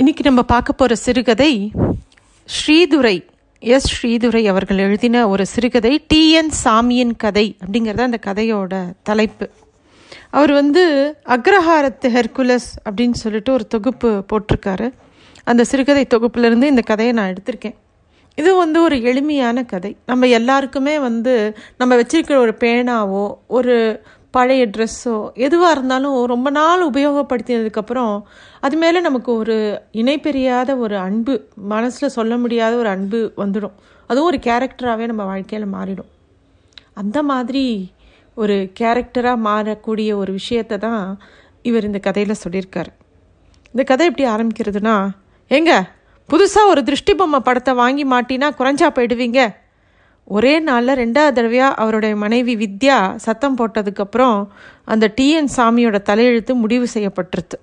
இன்னைக்கு நம்ம பார்க்க போகிற சிறுகதை ஸ்ரீதுரை எஸ் ஸ்ரீதுரை அவர்கள் எழுதின ஒரு சிறுகதை டிஎன் சாமியின் கதை அப்படிங்கிறது அந்த கதையோட தலைப்பு. அவர் வந்து அக்ரஹாரத்து ஹெர்குலஸ் அப்படின்னு சொல்லிட்டு ஒரு தொகுப்பு போட்டிருக்காரு. அந்த சிறுகதை தொகுப்புலேருந்து இந்த கதையை நான் எடுத்திருக்கேன். இது வந்து ஒரு எளிமையான கதை. நம்ம எல்லாருக்குமே வந்து நம்ம வச்சிருக்கிற ஒரு பேனாவோ ஒரு பழைய ட்ரெஸ்ஸோ எதுவாக இருந்தாலும் ரொம்ப நாள் உபயோகப்படுத்தினதுக்கப்புறம் அது மேலே நமக்கு ஒரு இணைப்பெரியாத ஒரு அன்பு மனசில் சொல்ல முடியாத ஒரு அன்பு வந்துடும். அதுவும் ஒரு கேரக்டராகவே நம்ம வாழ்க்கையில் மாறிடும். அந்த மாதிரி ஒரு கேரக்டராக மாறக்கூடிய ஒரு விஷயத்தை தான் இவர் இந்த கதையில் சொல்லியிருக்கார். இந்த கதை எப்படி ஆரம்பிக்கிறதுனா ஏங்க புதுசாக ஒரு திருஷ்டி பொம்மை படத்தை வாங்கி மாட்டினா குறைஞ்சா போயிடுவீங்க. ஒரே நாளில் ரெண்டாவது தடவையாக அவருடைய மனைவி வித்யா சத்தம் போட்டதுக்கப்புறம் அந்த டிஎன் சாமியோட தலையெழுத்து முடிவு செய்யப்பட்டிருது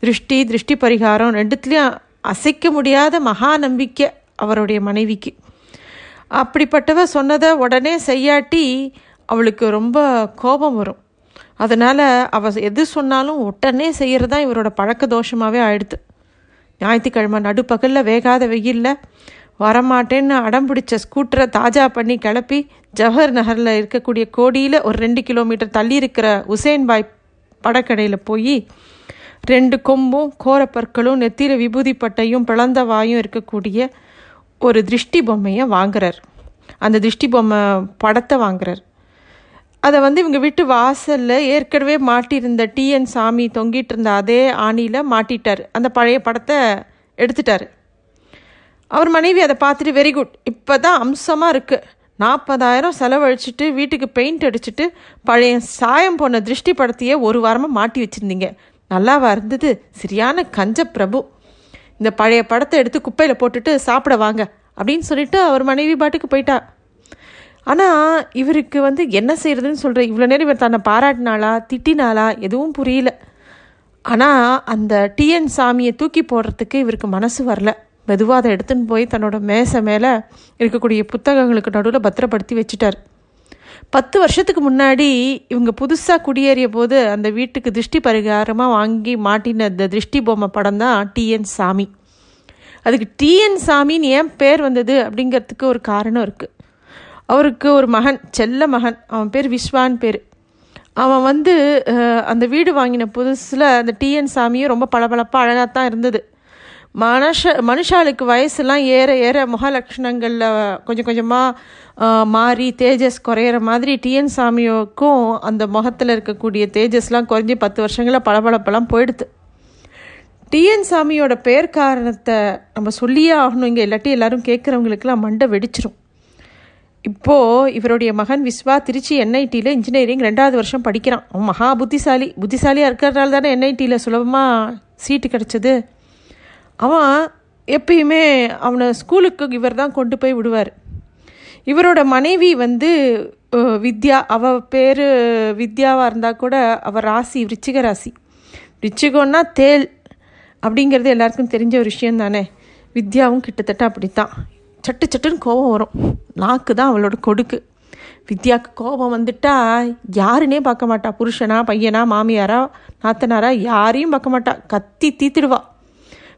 திருஷ்டி திருஷ்டி பரிகாரம் ரெண்டுத்துலேயும் அசைக்க முடியாத மகா நம்பிக்கை அவருடைய மனைவிக்கு. அப்படிப்பட்டவ சொன்னதை உடனே செய்யாட்டி அவளுக்கு ரொம்ப கோபம் வரும். அதனால் அவள் எது சொன்னாலும் உடனே செய்கிறது தான் இவரோட பழக்க தோஷமாகவே ஆயிடுது ஞாயிற்றுக்கிழமை நடுப்பகலில் வேகாத வெயிலில் வரமாட்டேன்னு அடம் பிடிச்ச ஸ்கூட்டரை தாஜா பண்ணி கிளப்பி ஜவஹர் நகரில் இருக்கக்கூடிய கோடியில் ஒரு ரெண்டு கிலோமீட்டர் தள்ளி இருக்கிற உசேன் பாய் படக்கடையில் போய் ரெண்டு கொம்பும் கோரப்பற்களும் நெத்திர விபூதி பட்டையும் பிளந்த வாயும் இருக்கக்கூடிய ஒரு திருஷ்டி பொம்மையை வாங்குறார். அந்த திருஷ்டி பொம்மை படத்தை வாங்குறார். அதை வந்து இவங்க வீட்டு வாசலில் ஏற்கனவே மாட்டியிருந்த டிஎன் சாமி தொங்கிட்டு இருந்த அதே ஆணியில் மாட்டிட்டார். அந்த பழைய படத்தை எடுத்துட்டார். அவர் மனைவி அதை பார்த்துட்டு வெரி குட் இப்போ தான் அம்சமாக இருக்குது நாற்பதாயிரம் செலவழிச்சிட்டு வீட்டுக்கு பெயிண்ட் அடிச்சுட்டு பழைய சாயம் போன திருஷ்டி படத்தையே ஒரு வாரமாக மாட்டி வச்சுருந்தீங்க. நல்லாவா இருந்தது? சரியான கஞ்ச பிரபு. இந்த பழைய படத்தை எடுத்து குப்பையில் போட்டுட்டு சாப்பிட வாங்க. அப்படின்னு சொல்லிட்டு அவர் மனைவி பாட்டுக்கு போயிட்டா. ஆனால் இவருக்கு வந்து என்ன செய்கிறதுன்னு சொல்கிற இவ்வளோ நேரம் இவர் தன்னை பாராட்டினாளா திட்டினாளா எதுவும் புரியல. ஆனால் அந்த டிஎன் சாமியை தூக்கி போடுறதுக்கு இவருக்கு மனசு வரல. மெதுவாக அதை எடுத்துன்னு போய் தன்னோட மேசை மேலே இருக்கக்கூடிய புத்தகங்களுக்கு நடுவில் பத்திரப்படுத்தி வச்சுட்டார். பத்து வருஷத்துக்கு முன்னாடி இவங்க புதுசாக குடியேறிய போது அந்த வீட்டுக்கு திருஷ்டி பரிகாரமாக வாங்கி மாட்டின இந்த திருஷ்டி பொம்மை படம் தான் டிஎன் சாமி. அதுக்கு டிஎன் சாமின்னு ஏன் பேர் வந்தது அப்படிங்கிறதுக்கு ஒரு காரணம் இருக்குது அவருக்கு ஒரு மகன் செல்ல மகன். அவன் பேர் விஸ்வான் பேர். அவன் வந்து அந்த வீடு வாங்கின புதுசில் அந்த டிஎன் சாமியும் ரொம்ப பளபளப்பாக அழகாக தான் இருந்தது. மனுஷ மனுஷாளுக்கு வயசுலாம் ஏற ஏற முகலக்ஷணங்களில் கொஞ்சம் கொஞ்சமாக மாறி தேஜஸ் குறையிற மாதிரி டிஎன் சாமியோக்கும் அந்த முகத்தில் இருக்கக்கூடிய தேஜஸ்லாம் குறைஞ்சி பத்து வருஷங்களில் பளபளப்பெல்லாம் போயிடுது. டிஎன் சாமியோட பேர் காரணத்தை நம்ம சொல்லியே ஆகணும் இங்கே இல்லாட்டி எல்லாரும் கேட்குறவங்களுக்குலாம் மண்டை வெடிச்சிரும். இப்போது இவருடைய மகன் விஸ்வா திருச்சி என்ஐடியில் இன்ஜினியரிங் ரெண்டாவது வருஷம் படிக்கிறான். மகா புத்திசாலி. புத்திசாலியாக இருக்கிறதுனால தானே என்ஐடியில் சுலபமாக சீட்டு கிடச்சிது. அவன் எப்பயுமே அவனை ஸ்கூலுக்கு இவர் தான் கொண்டு போய் விடுவார். இவரோட மனைவி வந்து வித்யா அவ பேர் வித்யாவாக இருந்தால் கூட அவள் ராசி விருச்சிக ராசி. விருச்சிகம்னா தேல் அப்படிங்கிறது எல்லாருக்கும் தெரிஞ்ச ஒரு விஷயம் தானே. வித்யாவும் கிட்டத்தட்ட அப்படித்தான். சட்டு சட்டுன்னு கோபம் வரும். நாக்கு தான் அவளோட கொடுக்கு. வித்யாவுக்கு கோபம் வந்துட்டா யாருன்னே பார்க்க மாட்டா. புருஷனா பையனா மாமியாரா நாத்தனாரா யாரையும் பார்க்க மாட்டா. கத்தி தீத்துடுவா.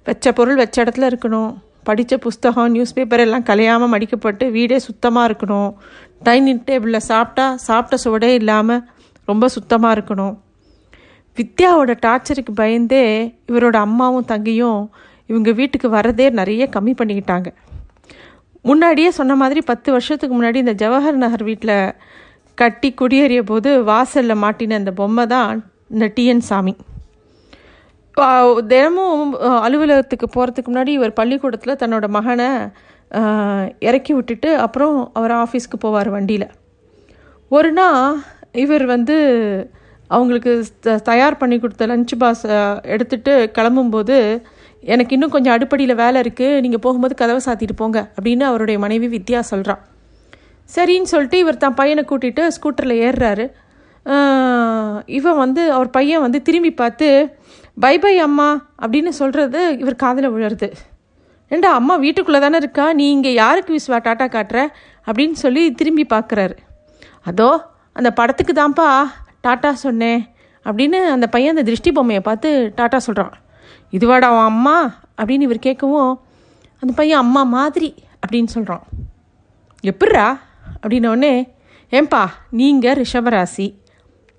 வச்ச பொருள் வச்ச இடத்துல இருக்கணும். படித்த புஸ்தகம் நியூஸ் பேப்பர் எல்லாம் கலையாமல் மடிக்கப்பட்டு வீடே சுத்தமாக இருக்கணும். டைனிங் டேபிளில் சாப்பிட்டா சாப்பிட்ட சுவடே இல்லாமல் ரொம்ப சுத்தமாக இருக்கணும். வித்யாவோட டார்ச்சருக்கு பயந்தே இவரோட அம்மாவும் தங்கியும் இவங்க வீட்டுக்கு வரதே நிறைய கம்மி பண்ணிக்கிட்டாங்க. முன்னாடியே சொன்ன மாதிரி பத்து வருஷத்துக்கு முன்னாடி இந்த ஜவஹர் நகர் வீட்டில் கட்டி குடியேறிய போது வாசலில் மாட்டின அந்த பொம்மை தான் இந்த டிஎன் சாமி. தினமும் அலுவலகத்துக்கு போகிறதுக்கு முன்னாடி இவர் பள்ளிக்கூடத்தில் தன்னோட மகனை இறக்கி விட்டுட்டு அப்புறம் அவர் ஆஃபீஸ்க்கு போவார் வண்டியில். ஒரு நாள் இவர் வந்து அவங்களுக்கு தயார் பண்ணி கொடுத்த லஞ்ச் பாஸ் எடுத்துகிட்டு கிளம்பும்போது எனக்கு இன்னும் கொஞ்சம் அடுப்படியில் வேலை இருக்குது நீங்கள் போகும்போது கதவை சாத்திட்டு போங்க. அப்படின்னு அவருடைய மனைவி வித்யா சொல்கிறான் சரின்னு சொல்லிட்டு இவர் தான் பையனை கூட்டிகிட்டு ஸ்கூட்டரில் ஏறுறாரு. இவன் வந்து அவர் பையன் வந்து திரும்பி பார்த்து பை பை அம்மா அப்படின்னு சொல்கிறது இவர் காதில் விழுறது. ஏண்டா அம்மா வீட்டுக்குள்ளே தானே இருக்கா? நீ இங்கே யாருக்கு விஸ்வா டாட்டா காட்டுற? அப்படின்னு சொல்லி திரும்பி பார்க்குறாரு அதோ அந்த படத்துக்கு தான்ப்பா டாட்டா சொன்னேன் அப்படின்னு அந்த பையன் அந்த திருஷ்டி பொம்மையை பார்த்து டாட்டா சொல்கிறான் இதுவாடா அவன் அம்மா அப்படின்னு இவர் கேட்கவும் அந்த பையன் அம்மா மாதிரி அப்படின்னு சொல்கிறான் எப்பட்றா? அப்படின்னோடனே ஏன்பா நீங்கள் ரிஷபராசி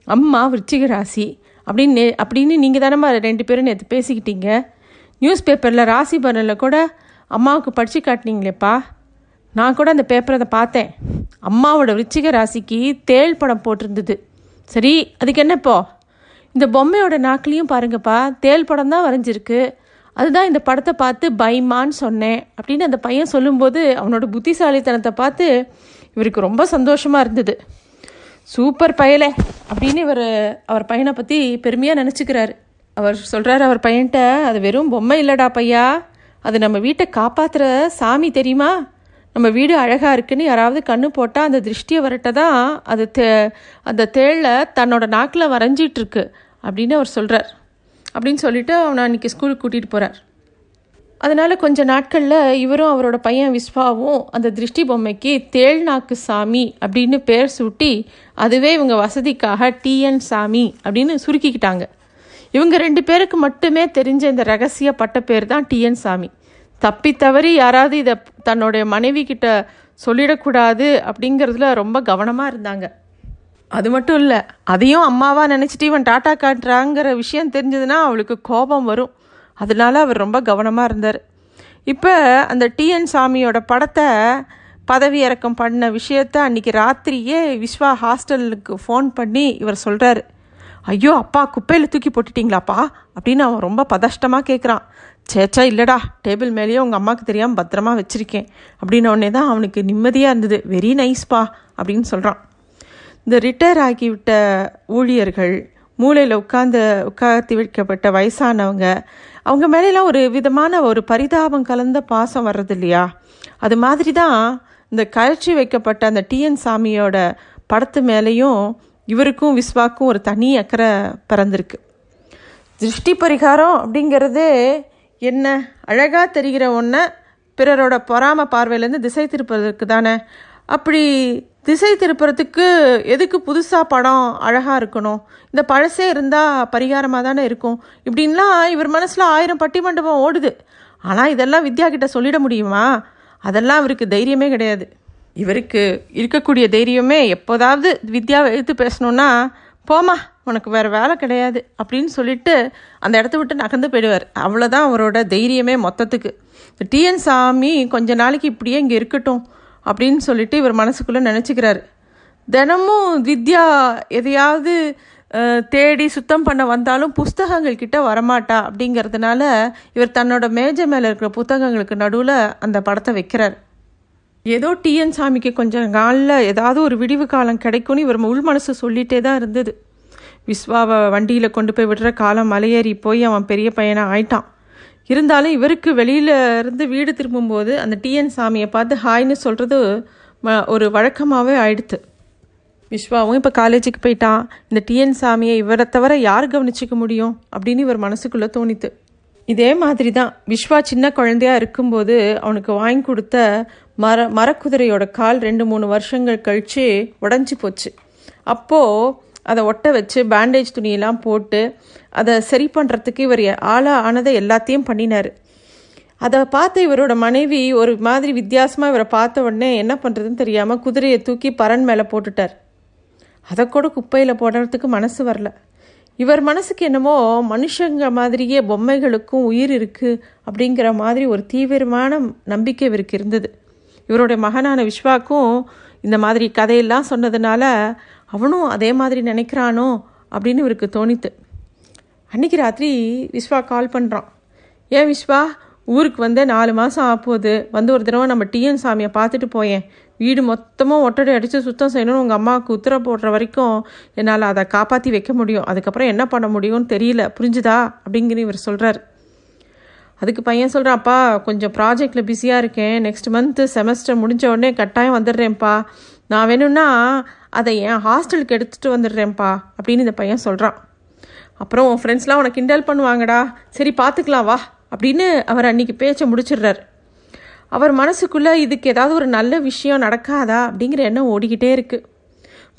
அம்மா விருச்சிக ராசி அப்படின்னு அப்படின்னு நீங்கள் தானம்மா ரெண்டு பேரும் நேற்று பேசிக்கிட்டீங்க. நியூஸ் பேப்பரில் ராசி பலனில் கூட அம்மாவுக்கு படித்து காட்டினீங்களேப்பா. நான் கூட அந்த பேப்பரை அதை பார்த்தேன். அம்மாவோட விருச்சிக ராசிக்கு தேள் படம் போட்டிருந்தது. சரி அதுக்கு என்னப்போ? இந்த பொம்மையோட நாக்கிலையும் பாருங்கப்பா தேள் படம் தான் வரைஞ்சிருக்கு. அதுதான் இந்த படத்தை பார்த்து பயமான்னு சொன்னேன் அப்படின்னு அந்த பையன் சொல்லும்போது அவனோட புத்திசாலித்தனத்தை பார்த்து இவருக்கு ரொம்ப சந்தோஷமாக இருந்தது. சூப்பர் பயலே அப்படின்னு இவர் அவர் பையனை பற்றி பெருமையாக நினச்சிக்கிறாரு. அவர் சொல்கிறாரு அவர் பையன்கிட்ட அது வெறும் பொம்மை இல்லைடா பையா. அது நம்ம வீட்டை காப்பாற்றுற சாமி தெரியுமா? நம்ம வீடு அழகாக இருக்குன்னு யாராவது கண்ணு போட்டால் அந்த திருஷ்டியை வரட்ட தான் அது தே அந்த தேளில் தன்னோட நாக்கில் வரைஞ்சிட்ருக்கு அப்படின்னு அவர் சொல்கிறார் அப்படின்னு சொல்லிட்டு அவனை அன்றைக்கி ஸ்கூலுக்கு கூட்டிகிட்டு போகிறார் அதனால் கொஞ்ச நாட்களில் இவரும் அவரோட பையன் விஸ்வாவும் அந்த திருஷ்டி பொம்மைக்கு தேள்நாக்கு சாமி அப்படின்னு பேர் சூட்டி அதுவே இவங்க வசதிக்காக டிஎன் சாமி அப்படின்னு சுருக்கிக்கிட்டாங்க. இவங்க ரெண்டு பேருக்கு மட்டுமே தெரிஞ்ச இந்த ரகசிய பட்ட பேர் தான் டிஎன் சாமி. தப்பி தவறி யாராவது இதை தன்னுடைய மனைவி கிட்ட சொல்லிடக்கூடாது அப்படிங்கிறதுல ரொம்ப கவனமாக இருந்தாங்க. அது மட்டும் இல்லை அதையும் அம்மாவாக நினச்சிட்டு இவன் டாட்டா காட்டுறாங்கிற விஷயம் தெரிஞ்சதுன்னா அவளுக்கு கோபம் வரும். அதனால அவர் ரொம்ப கவனமாக இருந்தார். இப்போ அந்த டிஎன் சாமியோட படத்தை பதவி இறக்கம் பண்ண விஷயத்த அன்றைக்கி ராத்திரியே விஸ்வா ஹாஸ்டலுக்கு ஃபோன் பண்ணி இவர் சொல்கிறாரு ஐயோ அப்பா குப்பையில் தூக்கி போட்டுட்டீங்களாப்பா? அப்படின்னு அவன் ரொம்ப பதஷ்டமாக கேட்குறான் சேச்சா இல்லைடா டேபிள் மேலேயே உங்கள் அம்மாவுக்கு தெரியாமல் பத்திரமா வச்சுருக்கேன். அப்படின்ன உடனே தான் அவனுக்கு நிம்மதியாக இருந்தது. வெரி நைஸ்ப்பா அப்படின்னு சொல்கிறான் இந்த ரிட்டையர் ஆகிவிட்ட ஊழியர்கள் மூளையில் உட்கார்ந்து உட்கார்த்தி வைக்கப்பட்ட வயசானவங்க அவங்க மேலெல்லாம் ஒரு விதமான ஒரு பரிதாபம் கலந்த பாசம் வர்றது இல்லையா அது மாதிரி தான் இந்த கழற்றி வைக்கப்பட்ட அந்த டிஎன் சாமியோட படத்து மேலேயும் இவருக்கும் விஸ்வாக்கும் ஒரு தனி அக்கறை பிறந்திருக்கு. திருஷ்டி பரிகாரம் அப்படிங்கிறது என்ன? அழகாக தெரிகிற ஒன்றை பிறரோட பொறாம பார்வையிலேருந்து திசை திருப்பதற்கு தானே அப்படி திசை திருப்புறத்துக்கு எதுக்கு புதுசாக படம் அழகாக இருக்கணும்? இந்த பழசே இருந்தால் பரிகாரமாக தானே இருக்கும். இப்படின்லாம் இவர் மனசில் ஆயிரம் பட்டி மண்டபம் ஓடுது. ஆனால் இதெல்லாம் வித்யா கிட்ட சொல்லிட முடியுமா? அதெல்லாம் அவருக்கு தைரியமே கிடையாது. இவருக்கு இருக்கக்கூடிய தைரியமே எப்போதாவது வித்யாவை எடுத்து பேசணுன்னா போமா உனக்கு வேறு வேலை கிடையாது அப்படின்னு சொல்லிட்டு அந்த இடத்த விட்டு நகர்ந்து போயிடுவார். அவ்வளோதான் அவரோட தைரியமே மொத்தத்துக்கு. டிஎன் சாமி கொஞ்ச நாளைக்கு இப்படியே இங்கே இருக்கட்டும். அப்படின்னு சொல்லிட்டு இவர் மனசுக்குள்ளே நினச்சிக்கிறாரு. தினமும் வித்யா எதையாவது தேடி சுத்தம் பண்ண வந்தாலும் புஸ்தகங்கள் கிட்ட வரமாட்டா அப்படிங்கிறதுனால இவர் தன்னோட மேஜை மேலே இருக்கிற புத்தகங்களுக்கு நடுவில் அந்த படத்தை வைக்கிறார். ஏதோ டிஎன் சாமிக்கு கொஞ்சம் நாளில் ஏதாவது ஒரு விடிவு காலம் கிடைக்கும்னு இவர் உள் மனசு சொல்லிகிட்டே தான் இருந்தது. விஸ்வாவை வண்டியில் கொண்டு போய் விடுற காலம் மலையேறி போய் அவன் பெரிய பையனாக ஆயிட்டான். இருந்தாலும் இவருக்கு வெளியில இருந்து வீடு திரும்பும்போது அந்த டிஎன் சாமியை பார்த்து ஹாய்னு சொல்கிறது ஒரு வழக்கமாகவே ஆயிடுத்து. விஸ்வாவும் இப்போ காலேஜுக்கு போயிட்டான். இந்த டிஎன் சாமியை இவரை தவிர யார் கவனிச்சிக்க முடியும் அப்படின்னு இவர் மனசுக்குள்ளே தோணித்து. இதே மாதிரி தான் விஸ்வா சின்ன குழந்தையா இருக்கும்போது அவனுக்கு வாங்கி கொடுத்த மர மரக்குதிரையோட கால் ரெண்டு மூணு வருஷங்கள் கழித்து உடஞ்சி போச்சு. அப்போது அதை ஒட்ட வச்சு பேண்டேஜ் துணியெல்லாம் போட்டு அதை சரி பண்ணுறதுக்கு இவர் ஆளாக ஆனதை எல்லாத்தையும் பண்ணினார். அதை பார்த்த இவரோட மனைவி ஒரு மாதிரி வித்தியாசமாக இவரை பார்த்த உடனே என்ன பண்ணுறதுன்னு தெரியாமல் குதிரையை தூக்கி பரன் மேலே போட்டுட்டார். அதை கூட குப்பையில் போடுறதுக்கு மனசு வரல. இவர் மனசுக்கு என்னமோ மனுஷங்க மாதிரியே பொம்மைகளுக்கும் உயிர் இருக்குது அப்படிங்கிற மாதிரி ஒரு தீவிரமான நம்பிக்கை இவருக்கு இருந்தது. இவருடைய மகனான விஸ்வாக்கும் இந்த மாதிரி கதையெல்லாம் சொன்னதுனால அவனும் அதே மாதிரி நினைக்கிறானோ அப்படின்னு இவருக்கு தோணித்து அன்னைக்கு ராத்திரி விஸ்வா கால் பண்ணுறான் ஏன் விஸ்வா ஊருக்கு வந்து நாலு மாதம் ஆப்போகுது வந்து ஒரு தடவை நம்ம டிஎன் சாமியை பார்த்துட்டு போயேன். வீடு மொத்தமாக ஒட்டடை அடித்து சுத்தம் செய்யணும்னு உங்கள் அம்மாவுக்கு உத்தரவு போடுற வரைக்கும் என்னால் அதை காப்பாற்றி வைக்க முடியும். அதுக்கப்புறம் என்ன பண்ண முடியும்னு தெரியல. புரிஞ்சுதா? அப்படிங்கிற இவர் சொல்கிறார் அதுக்கு பையன் சொல்கிறான் அப்பா கொஞ்சம் ப்ராஜெக்டில் பிஸியாக இருக்கேன். நெக்ஸ்ட் மந்த்து செமஸ்டர் முடிஞ்ச உடனே கட்டாயம் வந்துடுறேன்ப்பா. நான் வேணும்னா அதை என் ஹாஸ்டலுக்கு எடுத்துகிட்டு வந்துடுறேன்ப்பா அப்படின்னு இந்த பையன் சொல்கிறான் அப்புறம் உன் ஃப்ரெண்ட்ஸ்லாம் உனக்கு கிண்டல் பண்ணுவாங்கடா. சரி பார்த்துக்கலாம் வா அப்படின்னு அவர் அன்னைக்கு பேச்சை முடிச்சிடுறாரு. அவர் மனசுக்குள்ளே இதுக்கு ஏதாவது ஒரு நல்ல விஷயம் நடக்காதா அப்படிங்கிற எண்ணம் ஓடிக்கிட்டே இருக்குது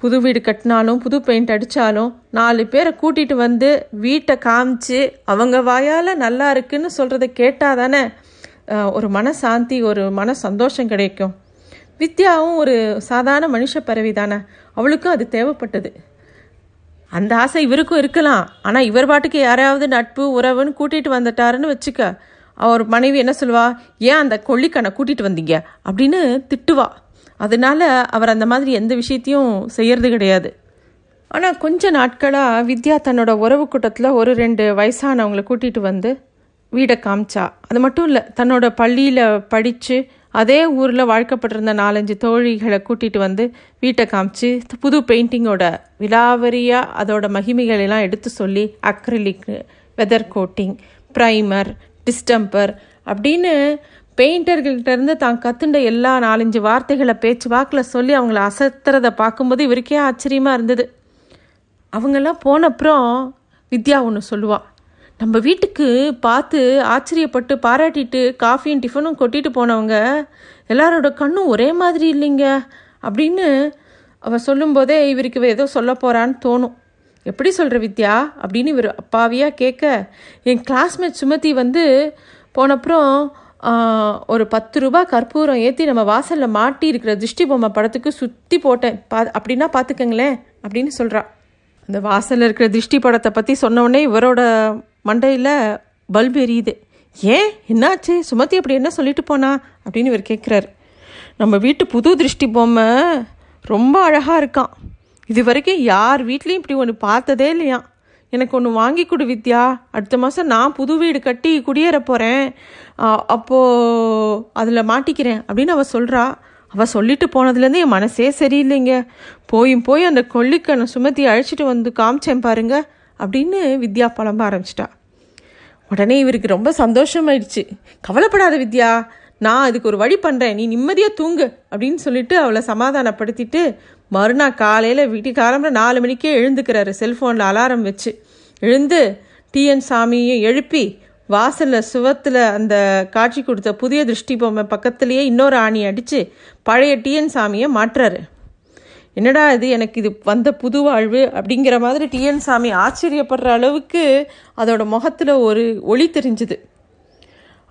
புது வீடு கட்டினாலும் புது பெயிண்ட் அடித்தாலும் நாலு பேரை கூட்டிகிட்டு வந்து வீட்டை காமிச்சு அவங்க வாயால் நல்லா இருக்குன்னு சொல்கிறத கேட்டால் தானே ஒரு ஒரு மனசாந்தி ஒரு மன சந்தோஷம் கிடைக்கும். வித்யாவும் ஒரு சாதாரண மனுஷ பறவை தானே? அவளுக்கும் அது தேவைப்பட்டது. அந்த ஆசை இவருக்கும் இருக்கலாம். ஆனால் இவர் பாட்டுக்கு யாராவது நட்பு உறவுன்னு கூட்டிகிட்டு வந்துட்டாருன்னு வச்சுக்க. அவர் மனைவி என்ன சொல்லுவா? ஏன் அந்த கொள்ளிக்கண்ணை கூட்டிகிட்டு வந்தீங்க? அப்படின்னு திட்டுவா. அதனால அவர் அந்த மாதிரி எந்த விஷயத்தையும் செய்யறது கிடையாது. ஆனால் கொஞ்ச நாட்களாக வித்யா தன்னோட உறவு கூட்டத்தில் ஒரு ரெண்டு வயசானவங்களை கூட்டிகிட்டு வந்து வீடை காமிச்சா. அது மட்டும் இல்லை தன்னோட பள்ளியில் படித்து அதே ஊரில் வாழ்க்கப்பட்டிருந்த நாலஞ்சு தோழிகளை கூட்டிகிட்டு வந்து வீட்டை காமிச்சு புது பெயிண்டிங்கோட விலாவரியாக அதோட மகிமைகளெல்லாம் எடுத்து சொல்லி acrylic weather coating primer distemper அப்படின்னு பெயிண்டர்கள்ட்ட இருந்து தான் கத்துண்ட எல்லா நாலஞ்சு வார்த்தைகளை பேச்சு வாக்கில் சொல்லி அவங்கள அசத்துறதை பார்க்கும்போது இவருக்கே ஆச்சரியமாக இருந்தது. அவங்கெல்லாம் போனப்புறம் வித்யா ஒன்று சொல்லுவாள் நம்ம வீட்டுக்கு பார்த்து ஆச்சரியப்பட்டு பாராட்டிட்டு காஃபியும் டிஃபனும் கொட்டிட்டு போனவங்க எல்லாரோட கண்ணும் ஒரே மாதிரி இல்லைங்க அப்படின்னு அவ சொல்லும்போதே இவருக்கு ஏதோ சொல்ல போகிறான்னு தோணும். எப்படி சொல்கிற வித்யா? அப்படின்னு இவர் அப்பாவியாக கேட்க என் கிளாஸ்மேட் சுமதி வந்து போனப்புறம் ஒரு பத்து ரூபா கற்பூரம் ஏற்றி நம்ம வாசலில் மாட்டி இருக்கிற திருஷ்டி பொம்மை படத்துக்கு சுற்றி போட்டேன். பா அப்படின்னா பார்த்துக்கங்களேன் அப்படின்னு சொல்கிறா அந்த வாசலில் இருக்கிற திருஷ்டி படத்தை பற்றி சொன்னோடனே இவரோட மண்டையில் பல்பு எரியுது. ஏன்? என்னாச்சு? சுமதி அப்படி என்ன சொல்லிட்டு போனா? அப்படின்னு இவர் கேட்குறாரு நம்ம வீட்டு புது திருஷ்டி பொம்மை ரொம்ப அழகாக இருக்கான். இது வரைக்கும் யார் வீட்லேயும் இப்படி ஒன்று பார்த்ததே இல்லையா எனக்கு ஒன்று வாங்கி கொடு வித்யா. அடுத்த மாதம் நான் புது வீடு கட்டி குடியேற போகிறேன் அப்போது அதில் மாட்டிக்கிறேன் அப்படின்னு அவள் சொல்கிறா அவள் சொல்லிட்டு போனதுலேருந்து என் மனசே சரியில்லைங்க. போயும் போய் அந்த கொல்லிக்கண்ணை சுமத்தி அழைச்சிட்டு வந்து காமிச்சேன் பாருங்கள் அப்படின்னு வித்யா புலம்ப ஆரம்பிச்சிட்டா. உடனே இவருக்கு ரொம்ப சந்தோஷமாயிடுச்சு. கவலைப்படாத வித்யா நான் அதுக்கு ஒரு வழி பண்ணுறேன் நீ நிம்மதியாக தூங்கு அப்படின்னு சொல்லிட்டு அவளை சமாதானப்படுத்திட்டு மறுநாள் காலையில் வீட்டுக்கு ஆரம்பி நாலு மணிக்கே எழுந்துக்கிறாரு. செல்ஃபோனில் அலாரம் வச்சு. எழுந்து டிஎன் சாமியும் எழுப்பி வாசலில் சுவத்தில் அந்த காட்சி கொடுத்த புதிய திருஷ்டி பொம்மை பக்கத்துலேயே இன்னொரு ஆணி அடித்து பழைய டிஎன் சாமியை மாற்றுறாரு. என்னடா இது எனக்கு இது வந்த புது வாழ்வு அப்படிங்கிற மாதிரி டிஎன் சாமி ஆச்சரியப்படுற அளவுக்கு அதோட முகத்தில் ஒரு ஒளி தெரிஞ்சுது.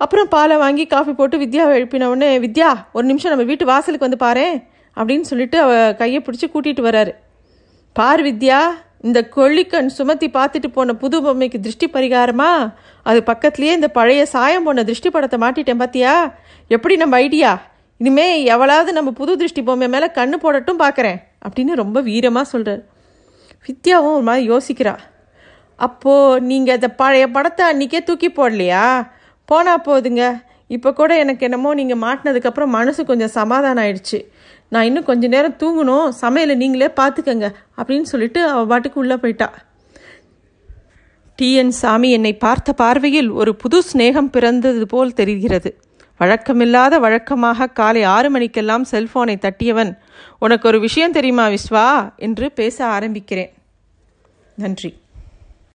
அப்புறம் பாலை வாங்கி காஃபி போட்டு வித்யாவை எழுப்பினவுடனே வித்யா ஒரு நிமிஷம் நம்ம வீட்டு வாசலுக்கு வந்து பாரு அப்படின்னு சொல்லிட்டு அவ கையை பிடிச்சி கூட்டிகிட்டு வராரு. பார் வித்யா இந்த கொள்ளிக்கண் சுமத்தி பார்த்துட்டு போன புது பொம்மைக்கு திருஷ்டி பரிகாரமா? அது பக்கத்துலேயே இந்த பழைய சாயம் போன திருஷ்டி படத்தை மாட்டிட்டேன் பார்த்தியா எப்படி நம்ம ஐடியா? இனிமே எவளாவது நம்ம புது திருஷ்டி பொம்மை மேலே கண்ணு போடட்டும் பார்க்குறேன் அப்படின்னு ரொம்ப வீரமாக சொல்கிறார் வித்யாவும் ஒரு மாதிரி யோசிக்கிறா. அப்போது நீங்கள் அந்த பழைய படத்தை அன்றைக்கே தூக்கி போடலையா? போனால் போதுங்க. இப்போ கூட எனக்கு என்னமோ நீங்கள் மாட்டினதுக்கப்புறம் மனசு கொஞ்சம் சமாதானம் ஆயிடுச்சு. நான் இன்னும் கொஞ்ச நேரம் தூங்கணும். சமையலை நீங்களே பார்த்துக்கங்க அப்படின்னு சொல்லிட்டு அவள் பாட்டுக்கு உள்ளே போயிட்டா. டிஎன் சாமி என்னை பார்த்த பார்வையில் ஒரு புது சிநேகம் பிறந்தது போல் தெரிகிறது. வழக்கமில்லாத வழக்கமாக காலை ஆறு மணிக்கெல்லாம் செல்போனை தட்டியவன் உனக்கு ஒரு விஷயம் தெரியுமா விஸ்வா? என்று பேச ஆரம்பிக்கிறேன். நன்றி.